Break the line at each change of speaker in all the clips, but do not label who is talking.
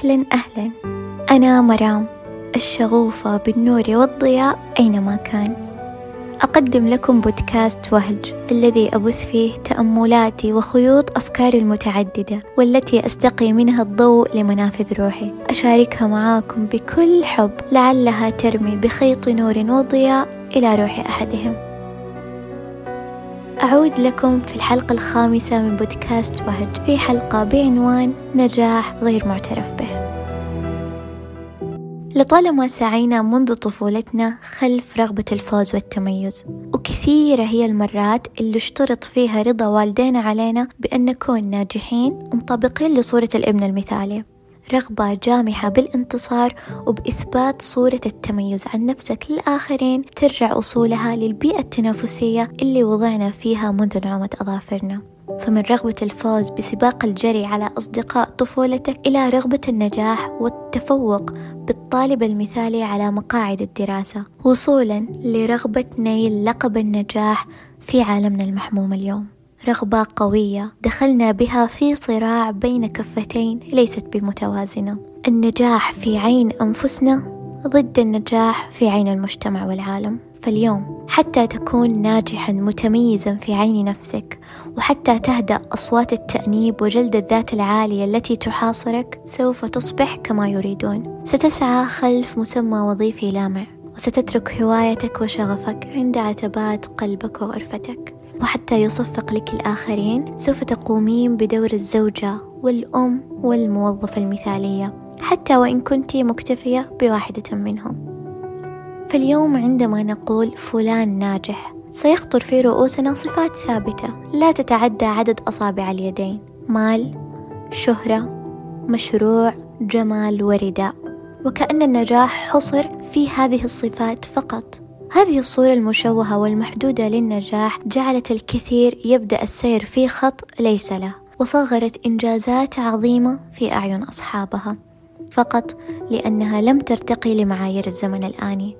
أهلا أهلا. أنا مرام الشغوفة بالنور والضياء أينما كان. أقدم لكم بودكاست وهج الذي أبث فيه تأملاتي وخيوط أفكاري المتعددة والتي أستقي منها الضوء لمنافذ روحي. أشاركها معاكم بكل حب لعلها ترمي بخيط نور وضياء إلى روح أحدهم. أعود لكم في الحلقة الخامسة من بودكاست وهج في حلقة بعنوان نجاح غير معترف به. لطالما سعينا منذ طفولتنا خلف رغبة الفوز والتميز وكثيرة هي المرات اللي اشترط فيها رضا والدينا علينا بأن نكون ناجحين ومطابقين لصورة الابن المثالي. رغبة جامحة بالانتصار وبإثبات صورة التميز عن نفسك للآخرين ترجع أصولها للبيئة التنافسية اللي وضعنا فيها منذ نعومة أظافرنا. فمن رغبة الفوز بسباق الجري على أصدقاء طفولتك إلى رغبة النجاح والتفوق بالطالب المثالي على مقاعد الدراسة. وصولا لرغبة نيل لقب النجاح في عالمنا المحموم اليوم. رغبة قوية دخلنا بها في صراع بين كفتين ليست بمتوازنة. النجاح في عين أنفسنا ضد النجاح في عين المجتمع والعالم. فاليوم حتى تكون ناجحا متميزا في عين نفسك وحتى تهدأ أصوات التأنيب وجلد الذات العالية التي تحاصرك سوف تصبح كما يريدون. ستسعى خلف مسمى وظيفي لامع وستترك هوايتك وشغفك عند عتبات قلبك وغرفتك. وحتى يصفق لك الآخرين سوف تقومين بدور الزوجة والأم والموظفة المثالية حتى وإن كنت مكتفية بواحدة منهم. فاليوم عندما نقول فلان ناجح سيخطر في رؤوسنا صفات ثابتة لا تتعدى عدد أصابع اليدين مال شهرة مشروع جمال ورداء. وكأن النجاح حصر في هذه الصفات فقط. هذه الصورة المشوهة والمحدودة للنجاح جعلت الكثير يبدأ السير في خط ليس له وصغرت إنجازات عظيمة في أعين أصحابها. فقط لأنها لم ترتقي لمعايير الزمن الآني.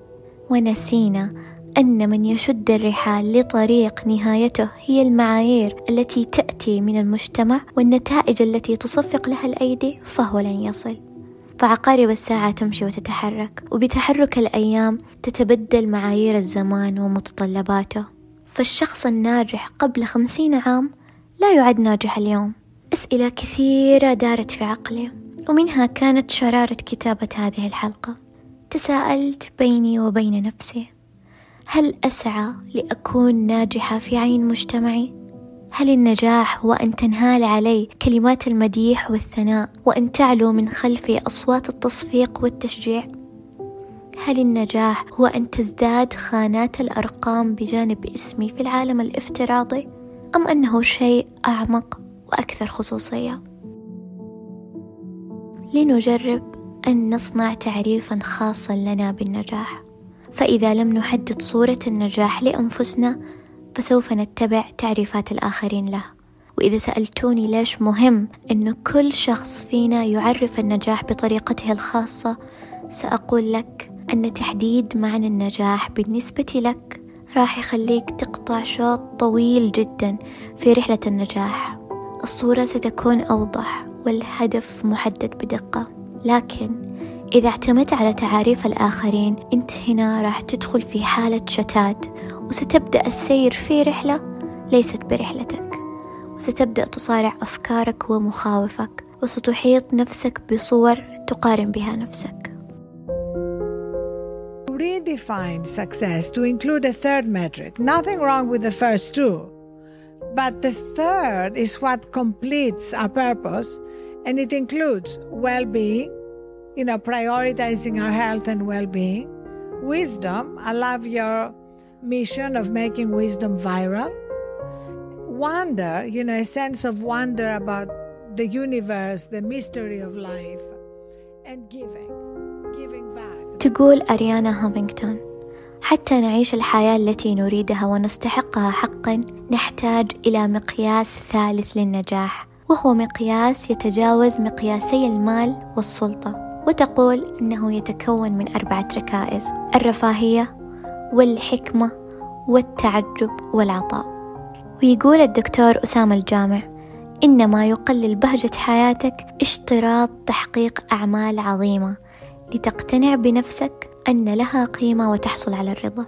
ونسينا أن من يشد الرحال لطريق نهايته هي المعايير التي تأتي من المجتمع والنتائج التي تصفق لها الأيدي فهو لن يصل. فعقارب الساعة تمشي وتتحرك وبتحرك الأيام تتبدل معايير الزمان ومتطلباته. فالشخص الناجح قبل خمسين عام لا يعد ناجح اليوم. أسئلة كثيرة دارت في عقلي ومنها كانت شرارة كتابة هذه الحلقة. تساءلت بيني وبين نفسي هل أسعى لأكون ناجحة في عين مجتمعي؟ هل النجاح هو أن تنهال علي كلمات المديح والثناء وأن تعلو من خلفي أصوات التصفيق والتشجيع؟ هل النجاح هو أن تزداد خانات الأرقام بجانب اسمي في العالم الافتراضي؟ أم أنه شيء أعمق وأكثر خصوصية؟ لنجرب أن نصنع تعريفا خاصا لنا بالنجاح. فإذا لم نحدد صورة النجاح لأنفسنا فسوف نتبع تعريفات الآخرين له. وإذا سألتوني ليش مهم أن كل شخص فينا يعرف النجاح بطريقته الخاصة سأقول لك أن تحديد معنى النجاح بالنسبة لك راح يخليك تقطع شوط طويل جدا في رحلة النجاح. الصورة ستكون أوضح والهدف محدد بدقة. لكن إذا اعتمدت على تعاريف الآخرين أنت هنا راح تدخل في حالة شتات وستبدأ السير في رحلة ليست برحلتك وستبدأ تصارع أفكارك ومخاوفك وستحيط نفسك بصور تقارن بها نفسك
Redefine success to include a third metric. Nothing wrong with the first two. But the third is what completes our purpose and it includes well being, you know, prioritizing our health and well being, wisdom. I love your mission of making wisdom viral. Wonder, you know, a sense of wonder about the universe, the mystery of life, and giving, giving back.
تقول أريانا هافينغتون حتى نعيش الحياة التي نريدها ونستحقها حقا نحتاج إلى مقياس ثالث للنجاح وهو مقياس يتجاوز مقياسي المال والسلطة وتقول إنه يتكون من أربعة ركائز الرفاهية والحكمة والتعجب والعطاء. ويقول الدكتور أسامة الجامع إنما يقلل بهجة حياتك اشتراط تحقيق أعمال عظيمة لتقتنع بنفسك أن لها قيمة وتحصل على الرضا.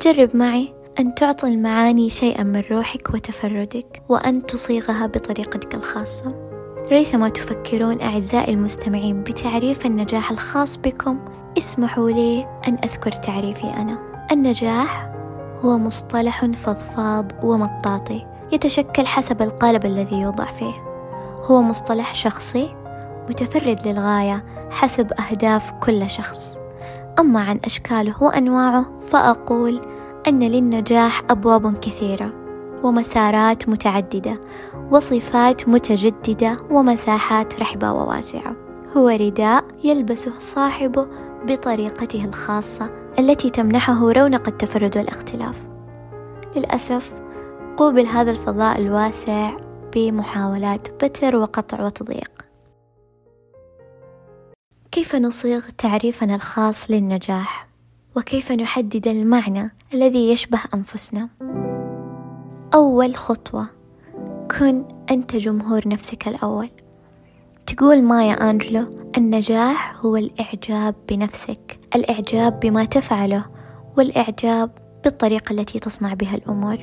جرب معي أن تعطي المعاني شيئا من روحك وتفردك وأن تصيغها بطريقتك الخاصة. ريثما تفكرون أعزائي المستمعين بتعريف النجاح الخاص بكم اسمحوا لي أن أذكر تعريفي أنا. النجاح هو مصطلح فضفاض ومطاطي يتشكل حسب القالب الذي يوضع فيه. هو مصطلح شخصي متفرد للغاية حسب أهداف كل شخص. أما عن أشكاله وأنواعه فأقول أن للنجاح أبواب كثيرة ومسارات متعددة وصفات متجددة ومساحات رحبة وواسعة. هو رداء يلبسه صاحبه بطريقته الخاصة التي تمنحه رونق التفرد والاختلاف. للأسف قوبل هذا الفضاء الواسع بمحاولات بتر وقطع وتضييق. كيف نصيغ تعريفنا الخاص للنجاح؟ وكيف نحدد المعنى الذي يشبه أنفسنا؟ أول خطوة كن أنت جمهور نفسك الأول. تقول مايا أنجلو النجاح هو الإعجاب بنفسك. الإعجاب بما تفعله والإعجاب بالطريقة التي تصنع بها الأمور.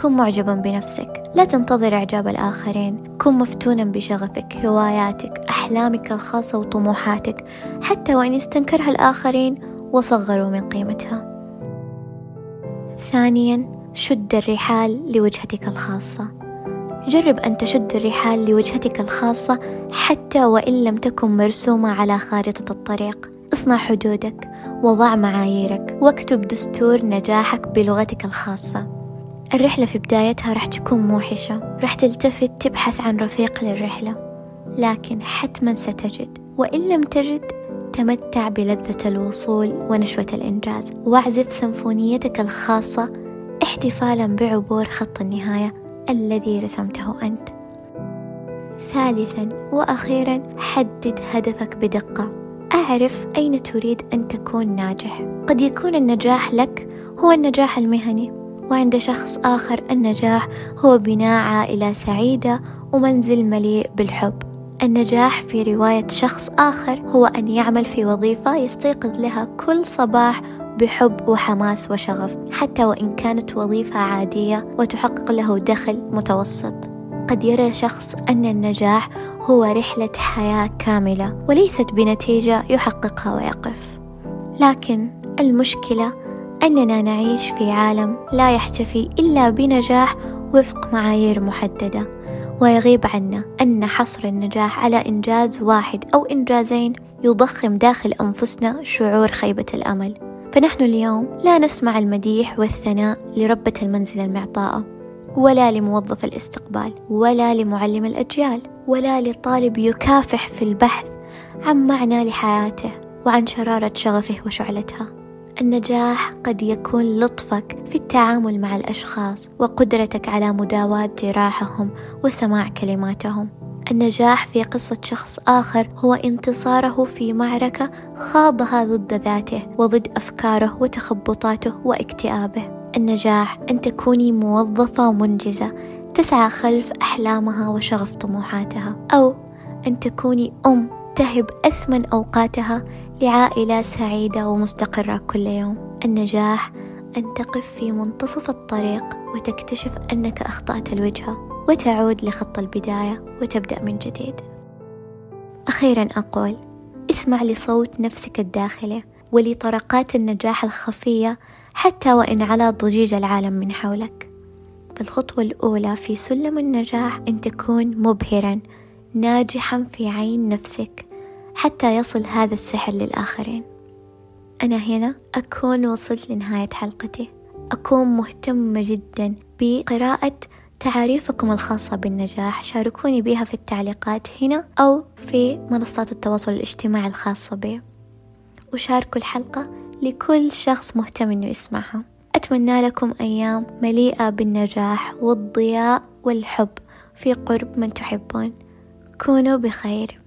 كن معجبا بنفسك لا تنتظر إعجاب الآخرين. كن مفتونا بشغفك هواياتك أحلامك الخاصة وطموحاتك حتى وإن استنكرها الآخرين وصغروا من قيمتها. ثانيا شد الرحال لوجهتك الخاصة. جرب أن تشد الرحال لوجهتك الخاصة حتى وإن لم تكن مرسومة على خارطة الطريق. اصنع حدودك وضع معاييرك واكتب دستور نجاحك بلغتك الخاصة. الرحلة في بدايتها راح تكون موحشة راح تلتفت تبحث عن رفيق للرحلة لكن حتما ستجد. وإن لم تجد تمتع بلذة الوصول ونشوة الإنجاز. واعزف سيمفونيتك الخاصة احتفالا بعبور خط النهاية. الذي رسمته أنت. ثالثا وأخيرا حدد هدفك بدقة. أعرف أين تريد أن تكون ناجح. قد يكون النجاح لك هو النجاح المهني وعند شخص آخر النجاح هو بناء عائلة سعيدة ومنزل مليء بالحب. النجاح في رواية شخص آخر هو أن يعمل في وظيفة يستيقظ لها كل صباح بحب وحماس وشغف حتى وإن كانت وظيفة عادية وتحقق له دخل متوسط. قد يرى شخص أن النجاح هو رحلة حياة كاملة وليست بنتيجة يحققها ويقف. لكن المشكلة أننا نعيش في عالم لا يحتفي إلا بنجاح وفق معايير محددة ويغيب عنا أن حصر النجاح على إنجاز واحد أو إنجازين يضخم داخل أنفسنا شعور خيبة الأمل. فنحن اليوم لا نسمع المديح والثناء لربة المنزل المعطاءة ولا لموظف الاستقبال ولا لمعلم الأجيال ولا لطالب يكافح في البحث عن معنى لحياته وعن شرارة شغفه وشعلتها. النجاح قد يكون لطفك في التعامل مع الأشخاص وقدرتك على مداواة جراحهم وسماع كلماتهم. النجاح في قصة شخص آخر هو انتصاره في معركة خاضها ضد ذاته وضد أفكاره وتخبطاته واكتئابه. النجاح أن تكوني موظفة منجزة تسعى خلف أحلامها وشغف طموحاتها أو أن تكوني أم تهب أثمن أوقاتها لعائلة سعيدة ومستقرة كل يوم. النجاح أن تقف في منتصف الطريق وتكتشف أنك أخطأت الوجهة وتعود لخط البداية وتبدأ من جديد. أخيرا أقول اسمع لصوت نفسك الداخلي ولطرقات النجاح الخفية حتى وإن على ضجيج العالم من حولك. فالخطوة الأولى في سلم النجاح أن تكون مبهرا ناجحا في عين نفسك حتى يصل هذا السحر للآخرين. أنا هنا أكون وصلت لنهاية حلقتي. أكون مهتمة جدا بقراءة تعاريفكم الخاصة بالنجاح شاركوني بها في التعليقات هنا أو في منصات التواصل الاجتماعي الخاصة بي. وشاركوا الحلقة لكل شخص مهتم إنه يسمعها. أتمنى لكم أيام مليئة بالنجاح والضياء والحب في قرب من تحبون. كونوا بخير.